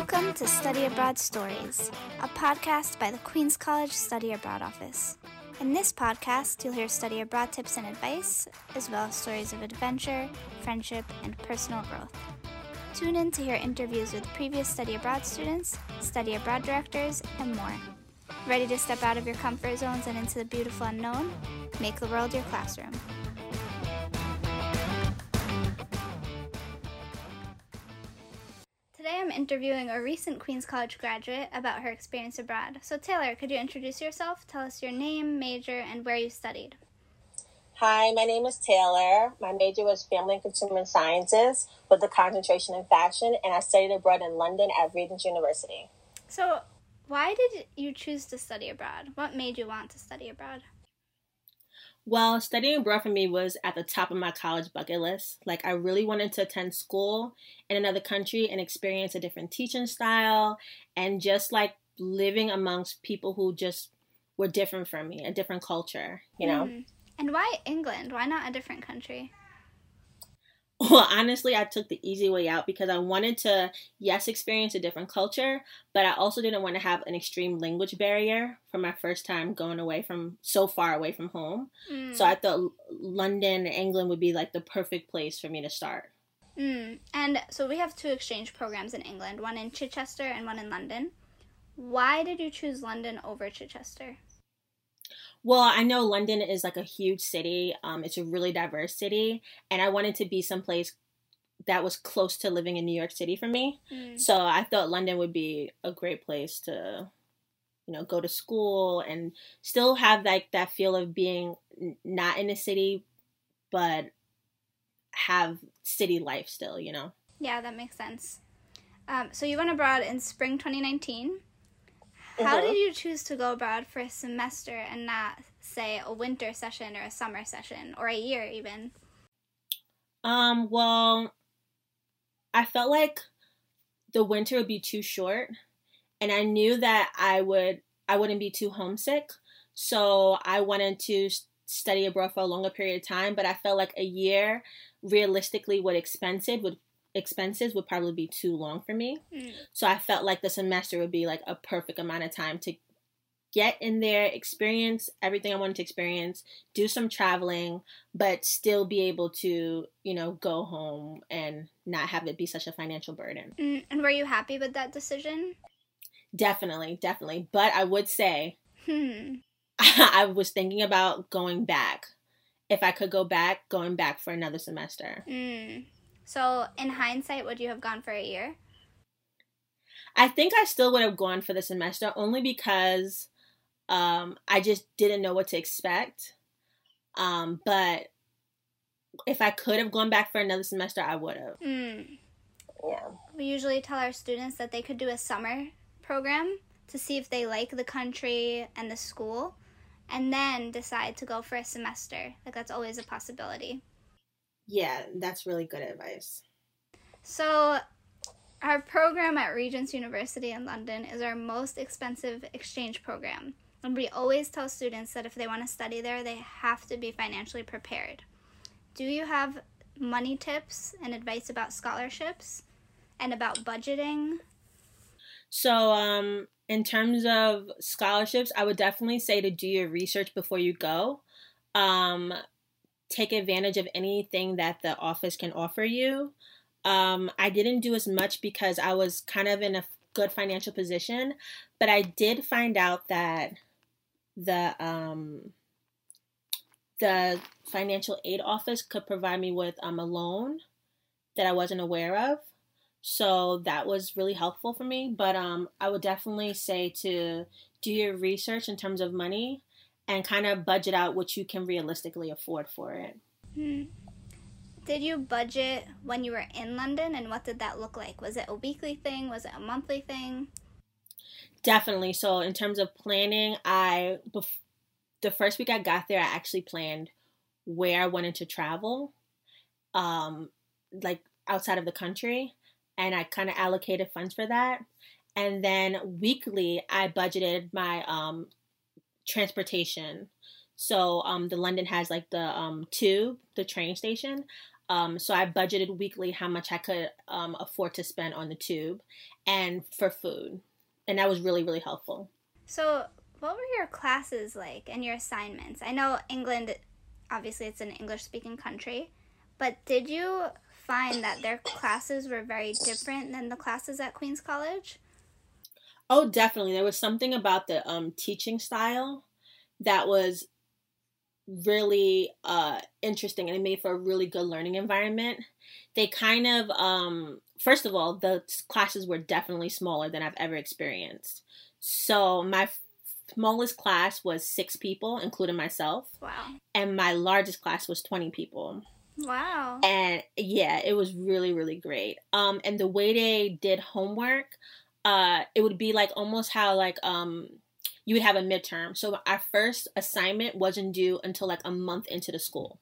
Welcome to Study Abroad Stories, a podcast by the Queens College Study Abroad Office. In this podcast, you'll hear study abroad tips and advice, as well as stories of adventure, friendship, and personal growth. Tune in to hear interviews with previous study abroad students, study abroad directors, and more. Ready to step out of your comfort zones and into the beautiful unknown? Make the world your classroom. I'm interviewing a recent Queens College graduate about her experience abroad. So, Taylor, could you introduce yourself? Tell us your name, major, and where you studied. Hi, my name is Taylor. My major was Family and Consumer Sciences with a concentration in fashion, and I studied abroad in London at Regent's University. So, why did you choose to study abroad? What made you want to study abroad? Well, studying abroad for me was at the top of my college bucket list. Like, I really wanted to attend school in another country and experience a different teaching style and just like living amongst people who just were different from me, a different culture, you know? Mm. And why England? Why not a different country? Well, honestly, I took the easy way out because I wanted to, yes, experience a different culture, but I also didn't want to have an extreme language barrier for my first time going away from so far away from home. Mm. So I thought London, England would be like the perfect place for me to start. Mm. And so we have two exchange programs in England, one in Chichester and one in London. Why did you choose London over Chichester? Well, I know London is like a huge city. Um, it's a really diverse city, and I wanted to be someplace that was close to living in New York City for me. Mm. So I thought London would be a great place to, you know, go to school and still have like that feel of being not in a city, but have city life still. You know. Yeah, that makes sense. Um, so you went abroad in spring 2019. How uh-huh. did you choose to go abroad for a semester and not, say, a winter session or a summer session or a year even? Um, well, I felt like the winter would be too short and I knew that I would I wouldn't be too homesick. So I wanted to study abroad for a longer period of time, but I felt like a year realistically would expensive would expenses would probably be too long for me. Mm. So I felt like the semester would be like a perfect amount of time to get in there, experience everything I wanted to experience, do some traveling, but still be able to, you know, go home and not have it be such a financial burden. Mm. And were you happy with that decision? Definitely, definitely. But I would say hmm. I was thinking about going back. If I could go back, going back for another semester. Mm. So, in hindsight, would you have gone for a year? I think I still would have gone for the semester only because um, I just didn't know what to expect. Um, but if I could have gone back for another semester, I would have. Mm. Yeah. We usually tell our students that they could do a summer program to see if they like the country and the school, and then decide to go for a semester. Like, that's always a possibility. Yeah, that's really good advice. So, our program at Regent's University in London is our most expensive exchange program. And we always tell students that if they want to study there, they have to be financially prepared. Do you have money tips and advice about scholarships and about budgeting? So, um, in terms of scholarships, I would definitely say to do your research before you go. Um, take advantage of anything that the office can offer you. Um, I didn't do as much because I was kind of in a good financial position, but I did find out that the um, the financial aid office could provide me with um, a loan that I wasn't aware of. So that was really helpful for me. But um, I would definitely say to do your research in terms of money and kind of budget out what you can realistically afford for it. Hmm. Did you budget when you were in London and what did that look like? Was it a weekly thing? Was it a monthly thing? Definitely. So, in terms of planning, I, bef- the first week I got there, I actually planned where I wanted to travel, um, like outside of the country, and I kind of allocated funds for that. And then weekly, I budgeted my um, transportation. So um, the London has like the um, tube, the train station. Um, so I budgeted weekly how much I could um, afford to spend on the tube and for food. And that was really, really helpful. So, what were your classes like and your assignments? I know England, obviously, it's an English speaking country, but did you find that their classes were very different than the classes at Queens College? Oh, definitely. There was something about the um, teaching style that was really uh, interesting and it made for a really good learning environment. They kind of, um, first of all, the classes were definitely smaller than I've ever experienced. So my smallest class was six people, including myself. Wow. And my largest class was 20 people. Wow. And yeah, it was really, really great. Um, and the way they did homework, uh, it would be like almost how like um you would have a midterm. So our first assignment wasn't due until like a month into the school,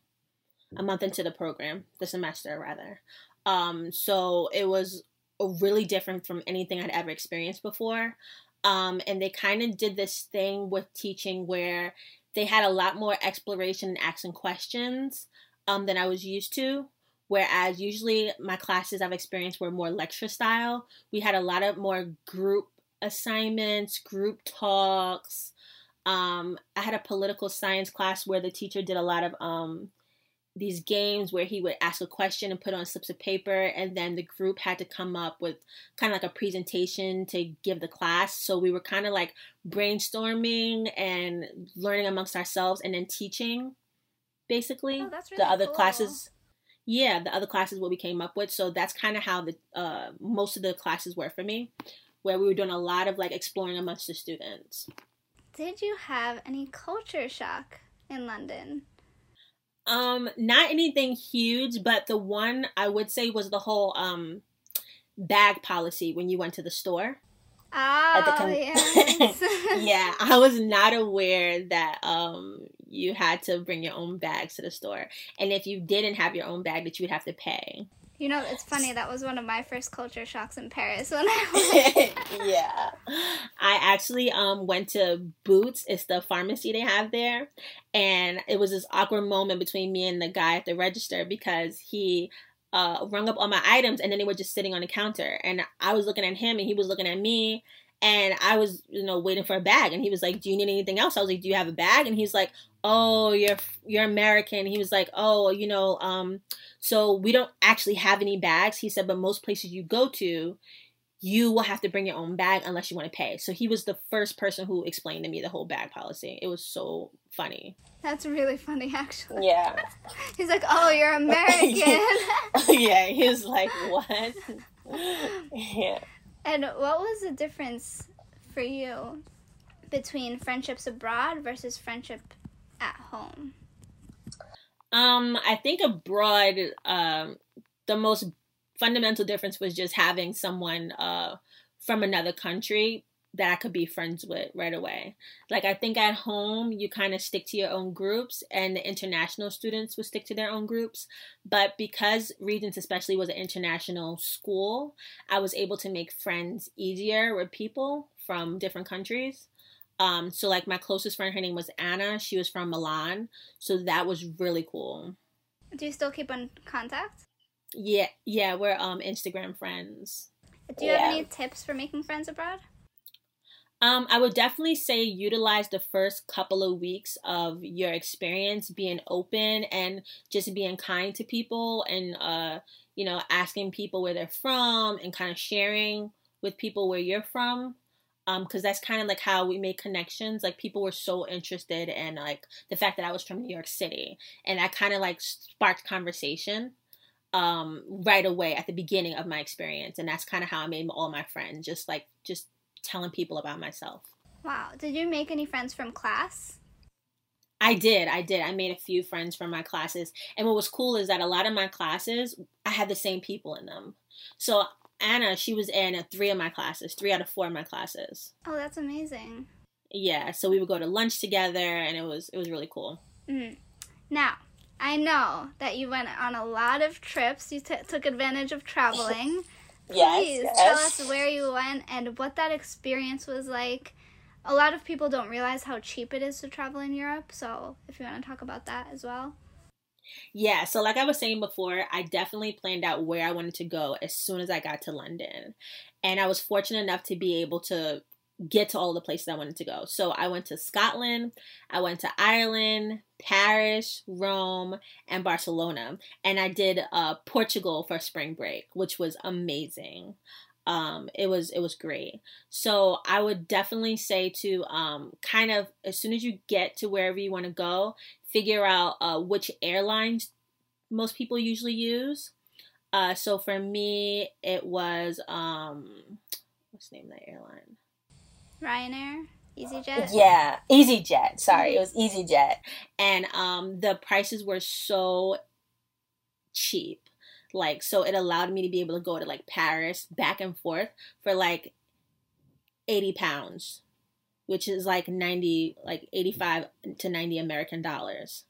a month into the program, the semester rather. Um, so it was really different from anything I'd ever experienced before. Um, and they kind of did this thing with teaching where they had a lot more exploration and asking questions um, than I was used to. Whereas usually my classes I've experienced were more lecture style. We had a lot of more group assignments, group talks. Um, I had a political science class where the teacher did a lot of um, these games where he would ask a question and put on slips of paper, and then the group had to come up with kind of like a presentation to give the class. So we were kind of like brainstorming and learning amongst ourselves, and then teaching basically Oh, that's the other cool. classes yeah the other classes what we came up with so that's kind of how the uh, most of the classes were for me where we were doing a lot of like exploring amongst the students Did you have any culture shock in London? um not anything huge but the one i would say was the whole um bag policy when you went to the store Oh, the yes. yeah i was not aware that um you had to bring your own bags to the store and if you didn't have your own bag that you would have to pay You know, it's funny. That was one of my first culture shocks in Paris when I went. yeah. I actually um went to Boots, it's the pharmacy they have there, and it was this awkward moment between me and the guy at the register because he uh rung up all my items and then they were just sitting on the counter and I was looking at him and he was looking at me and I was, you know, waiting for a bag and he was like, "Do you need anything else?" I was like, "Do you have a bag?" And he's like, "Oh, you're you're American." He was like, "Oh, you know, um so we don't actually have any bags." He said, "But most places you go to, you will have to bring your own bag unless you want to pay." So he was the first person who explained to me the whole bag policy. It was so funny. That's really funny, actually. Yeah. He's like, "Oh, you're American." yeah, he was like, "What?" yeah. And what was the difference for you between friendships abroad versus friendship at home? Um, I think abroad, um, the most fundamental difference was just having someone uh from another country that I could be friends with right away. Like I think at home you kind of stick to your own groups and the international students would stick to their own groups, but because Regent's especially was an international school, I was able to make friends easier with people from different countries. Um, so like my closest friend, her name was Anna. She was from Milan, so that was really cool. Do you still keep in contact? Yeah, yeah, we're um Instagram friends. Do you have any tips for making friends abroad? Um, I would definitely say utilize the first couple of weeks of your experience being open and just being kind to people and uh, you know, asking people where they're from and kind of sharing with people where you're from. Um, because that's kind of like how we made connections. Like people were so interested in like the fact that I was from New York City, and that kind of like sparked conversation um right away at the beginning of my experience and that's kind of how i made all my friends just like just telling people about myself Wow. Did you make any friends from class? i did i did i made a few friends from my classes and what was cool is that a lot of my classes i had the same people in them so anna she was in three of my classes three out of four of my classes Oh, that's amazing. yeah so we would go to lunch together and it was it was really cool Mm. Now, I know that you went on a lot of trips. You t- took advantage of traveling. Please tell us where you went and what that experience was like. A lot of people don't realize how cheap it is to travel in Europe, so if you want to talk about that as well. Yeah, so like I was saying before, I definitely planned out where I wanted to go as soon as I got to London. And I was fortunate enough to be able to get to all the places I wanted to go. So I went to Scotland, I went to Ireland, Paris, Rome, and Barcelona. And I did uh, Portugal for spring break, which was amazing. Um, it was it was great. So I would definitely say to um, kind of as soon as you get to wherever you want to go, figure out uh, which airlines most people usually use. Uh, so for me, it was um, what's the name of the airline? Ryanair, EasyJet. Yeah, EasyJet. Sorry, it was EasyJet, and um, the prices were so cheap. Like, so it allowed me to be able to go to like Paris back and forth for like eighty pounds which is like 90 like 85 to 90 american dollars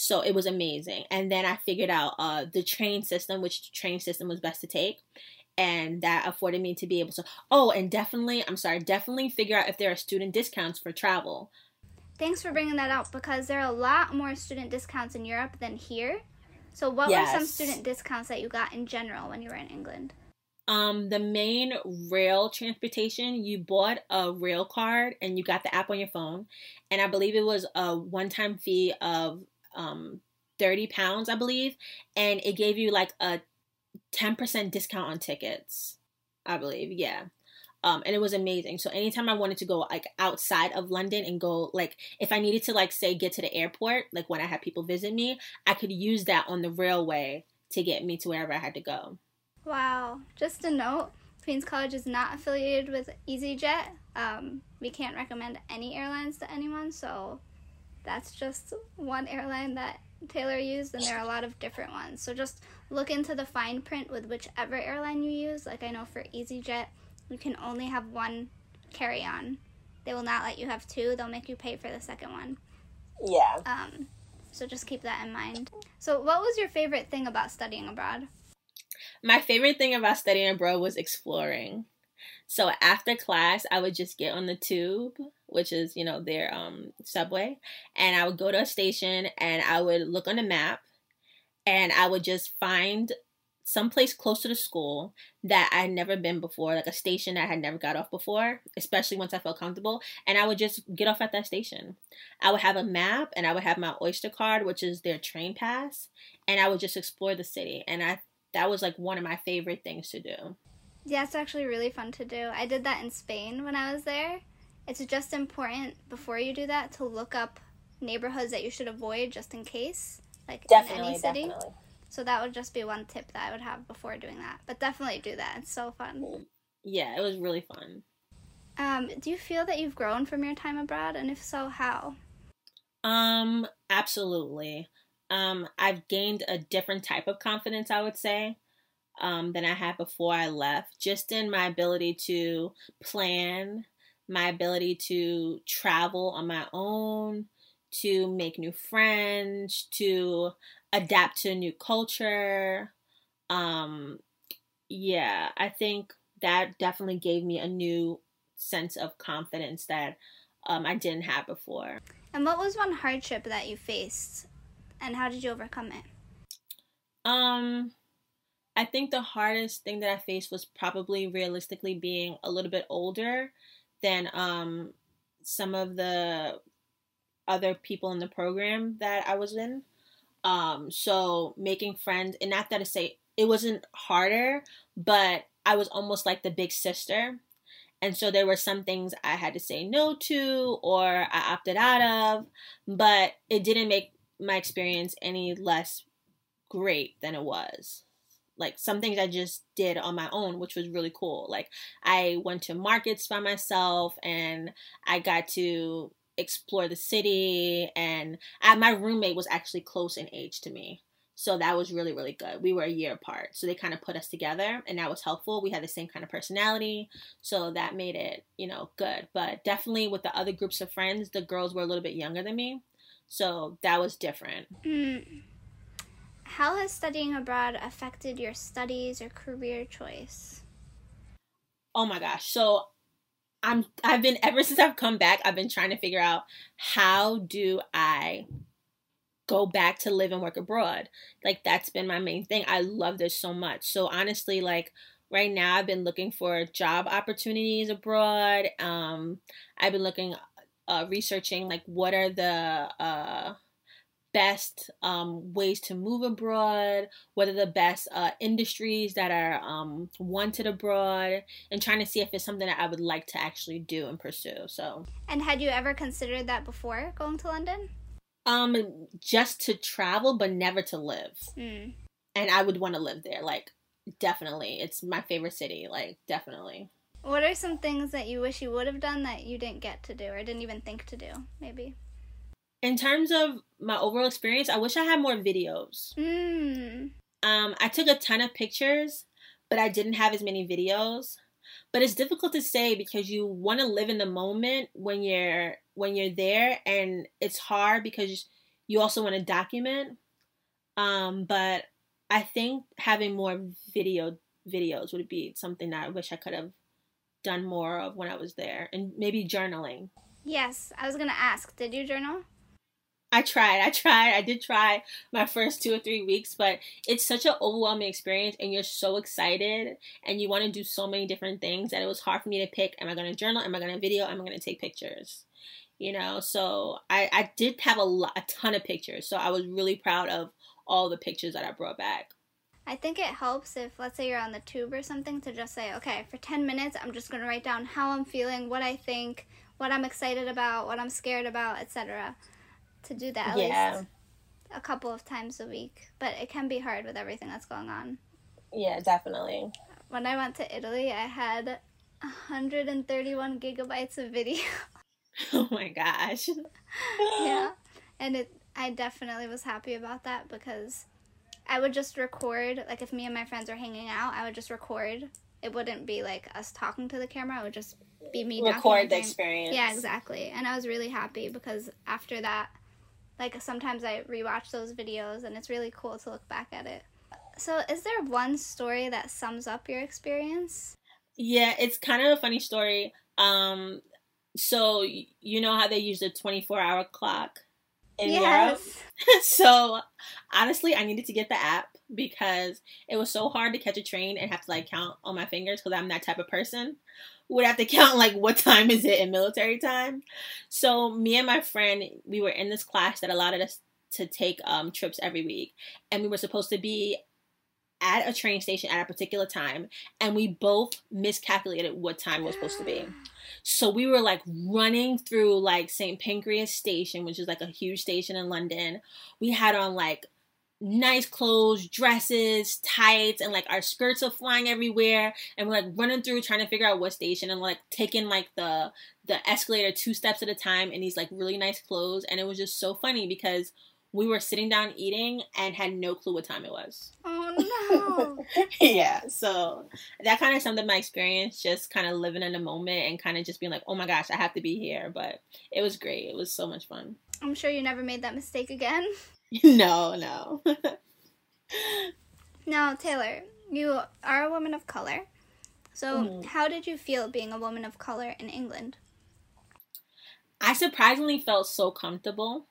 so it was amazing. And then i figured out uh, the train system which train system was best to take and that afforded me to be able to oh and definitely i'm sorry definitely figure out if there are student discounts for travel. Thanks for bringing that out because there are a lot more student discounts in europe than here. So what yes. were some student discounts that you got in general when you were in england? Um the main rail transportation you bought a rail card and you got the app on your phone. And i believe it was a one-time fee of um 30 pounds i believe and it gave you like a 10% discount on tickets i believe yeah um, and it was amazing. So anytime I wanted to go like outside of London and go like if I needed to like say get to the airport, like when I had people visit me, I could use that on the railway to get me to wherever I had to go. Wow. Just a note Queens College is not affiliated with EasyJet. Um, we can't recommend any airlines to anyone, so that's just one airline that Taylor used, and there are a lot of different ones. So just look into the fine print with whichever airline you use. Like I know for EasyJet, you can only have one carry on. They will not let you have two, they'll make you pay for the second one. Yeah. Um, so just keep that in mind. So, what was your favorite thing about studying abroad? My favorite thing about studying abroad was exploring. So after class, I would just get on the tube, which is, you know, their um, subway, and I would go to a station and I would look on the map and I would just find someplace close to the school that I had never been before, like a station that I had never got off before, especially once I felt comfortable. And I would just get off at that station. I would have a map and I would have my Oyster card, which is their train pass, and I would just explore the city. And I that was like one of my favorite things to do. Yeah, it's actually really fun to do. I did that in Spain when I was there. It's just important before you do that to look up neighborhoods that you should avoid just in case, like definitely, in any city. Definitely. So that would just be one tip that I would have before doing that. But definitely do that. It's so fun. Yeah, it was really fun. Um, do you feel that you've grown from your time abroad, and if so, how? Um, absolutely um, I've gained a different type of confidence, I would say, um, than I had before I left, just in my ability to plan, my ability to travel on my own, to make new friends, to adapt to a new culture. Um, yeah, I think that definitely gave me a new sense of confidence that um, I didn't have before. And what was one hardship that you faced and how did you overcome it? Um, I think the hardest thing that I faced was probably realistically being a little bit older than um some of the other people in the program that I was in. Um, so making friends, and not that to say it wasn't harder, but I was almost like the big sister. And so there were some things I had to say no to or I opted out of, but it didn't make my experience any less great than it was. Like some things I just did on my own, which was really cool. Like I went to markets by myself and I got to explore the city and I, my roommate was actually close in age to me. So that was really, really good. We were a year apart. So they kind of put us together and that was helpful. We had the same kind of personality. So that made it, you know, good. But definitely with the other groups of friends, the girls were a little bit younger than me. So that was different. Mm. How has studying abroad affected your studies or career choice? Oh my gosh. So I'm I've been ever since I've come back, I've been trying to figure out how do I go back to live and work abroad. Like that's been my main thing. I love this so much. So honestly, like right now I've been looking for job opportunities abroad. Um I've been looking uh researching like what are the uh best um, ways to move abroad, what are the best uh, industries that are um, wanted abroad, and trying to see if it's something that I would like to actually do and pursue. So, and had you ever considered that before going to London? Um, just to travel, but never to live. Mm. And I would want to live there, like definitely. It's my favorite city, like definitely. What are some things that you wish you would have done that you didn't get to do or didn't even think to do, maybe? In terms of my overall experience, I wish I had more videos. Mm. Um, I took a ton of pictures, but I didn't have as many videos. But it's difficult to say because you want to live in the moment when you're when you're there, and it's hard because you also want to document. Um, but I think having more video videos would be something that I wish I could have done more of when I was there, and maybe journaling. Yes, I was gonna ask. Did you journal? I tried. I tried. I did try my first two or three weeks, but it's such an overwhelming experience, and you're so excited, and you want to do so many different things that it was hard for me to pick. Am I going to journal? Am I going to video? Am I going to take pictures? You know, so I I did have a lot, a ton of pictures, so I was really proud of all the pictures that I brought back. I think it helps if, let's say, you're on the tube or something, to just say, okay, for 10 minutes, I'm just going to write down how I'm feeling, what I think, what I'm excited about, what I'm scared about, etc to do that at yeah. least a couple of times a week. But it can be hard with everything that's going on. Yeah, definitely. When I went to Italy, I had 131 gigabytes of video. oh my gosh. yeah. And it I definitely was happy about that because I would just record like if me and my friends are hanging out, I would just record. It wouldn't be like us talking to the camera, it would just be me record the experience. Yeah, exactly. And I was really happy because after that like sometimes I rewatch those videos and it's really cool to look back at it. So, is there one story that sums up your experience? Yeah, it's kind of a funny story. Um, so you know how they use the 24 hour clock in yes. Europe? so honestly, I needed to get the app because it was so hard to catch a train and have to like count on my fingers because I'm that type of person would have to count like what time is it in military time. So me and my friend, we were in this class that allowed us to take um, trips every week, and we were supposed to be at a train station at a particular time, and we both miscalculated what time it was supposed to be. So we were like running through like St. Pancras Station, which is like a huge station in London. We had on like nice clothes, dresses, tights, and like our skirts are flying everywhere. And we're like running through trying to figure out what station and like taking like the the escalator two steps at a time in these like really nice clothes. And it was just so funny because we were sitting down eating and had no clue what time it was. Oh no. yeah. So that kind of summed up my experience, just kind of living in the moment and kind of just being like, oh my gosh, I have to be here. But it was great. It was so much fun. I'm sure you never made that mistake again. no, no. now, Taylor, you are a woman of color. So, mm. how did you feel being a woman of color in England? I surprisingly felt so comfortable.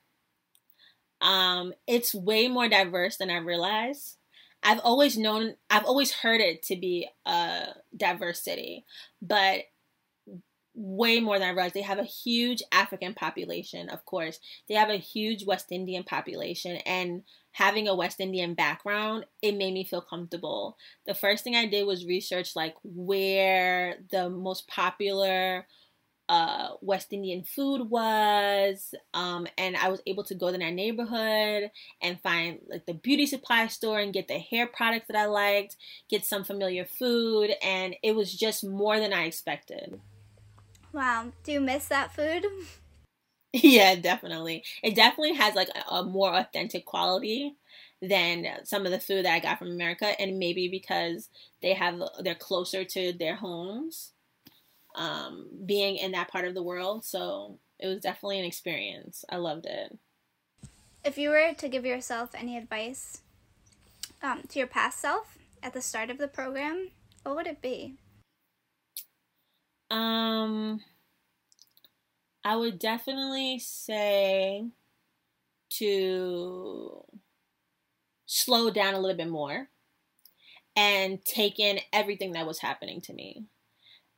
Um, it's way more diverse than I realized. I've always known, I've always heard it to be a diverse city, but way more than I realized. They have a huge African population, of course. They have a huge West Indian population, and having a West Indian background, it made me feel comfortable. The first thing I did was research like where the most popular uh, West Indian food was, um, and I was able to go to that neighborhood and find like the beauty supply store and get the hair products that I liked, get some familiar food, and it was just more than I expected. Wow. Do you miss that food? Yeah, definitely. It definitely has like a, a, more authentic quality than some of the food that I got from America, and maybe because they have they're closer to their homes, um, being in that part of the world. So it was definitely an experience. I loved it. If you were to give yourself any advice um, to your past self at the start of the program, what would it be? Um, I would definitely say to slow down a little bit more and take in everything that was happening to me.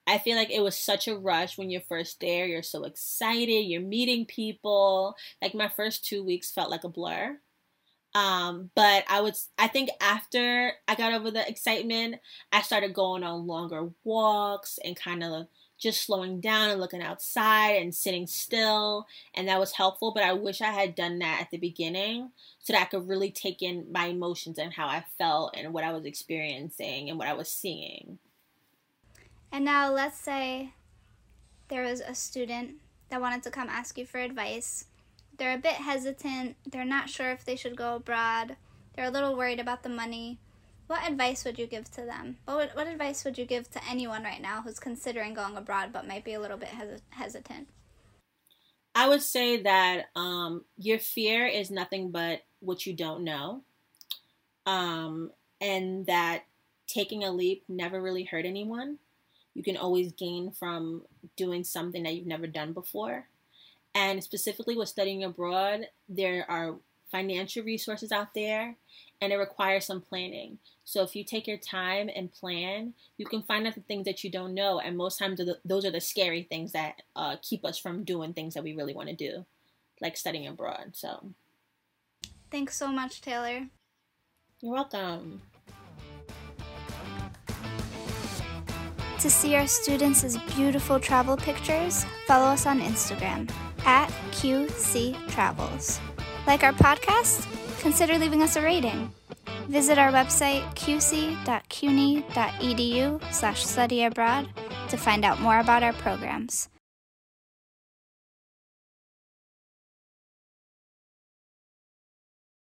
I feel like it was such a rush when you're first there. You're so excited, you're meeting people. Like my first two weeks felt like a blur. Um, but I would, I think after I got over the excitement, I started going on longer walks and kind of just slowing down and looking outside and sitting still. And that was helpful. But I wish I had done that at the beginning so that I could really take in my emotions and how I felt and what I was experiencing and what I was seeing. And now let's say there was a student that wanted to come ask you for advice. They're a bit hesitant, they're not sure if they should go abroad, they're a little worried about the money. What advice would you give to them? What, would, what advice would you give to anyone right now who's considering going abroad but might be a little bit hes- hesitant? I would say that um, your fear is nothing but what you don't know. Um, and that taking a leap never really hurt anyone you can always gain from doing something that you've never done before. And specifically with studying abroad, there are financial resources out there and it requires some planning. So if you take your time and plan, you can find out the things that you don't know. And most times, those are the scary things that uh, keep us from doing things that we really want to do, like studying abroad. So, thanks so much, Taylor. You're welcome. To see our students' beautiful travel pictures, follow us on Instagram at QC Travels. Like our podcast? Consider leaving us a rating. Visit our website qc.cuny.edu slash study abroad to find out more about our programs.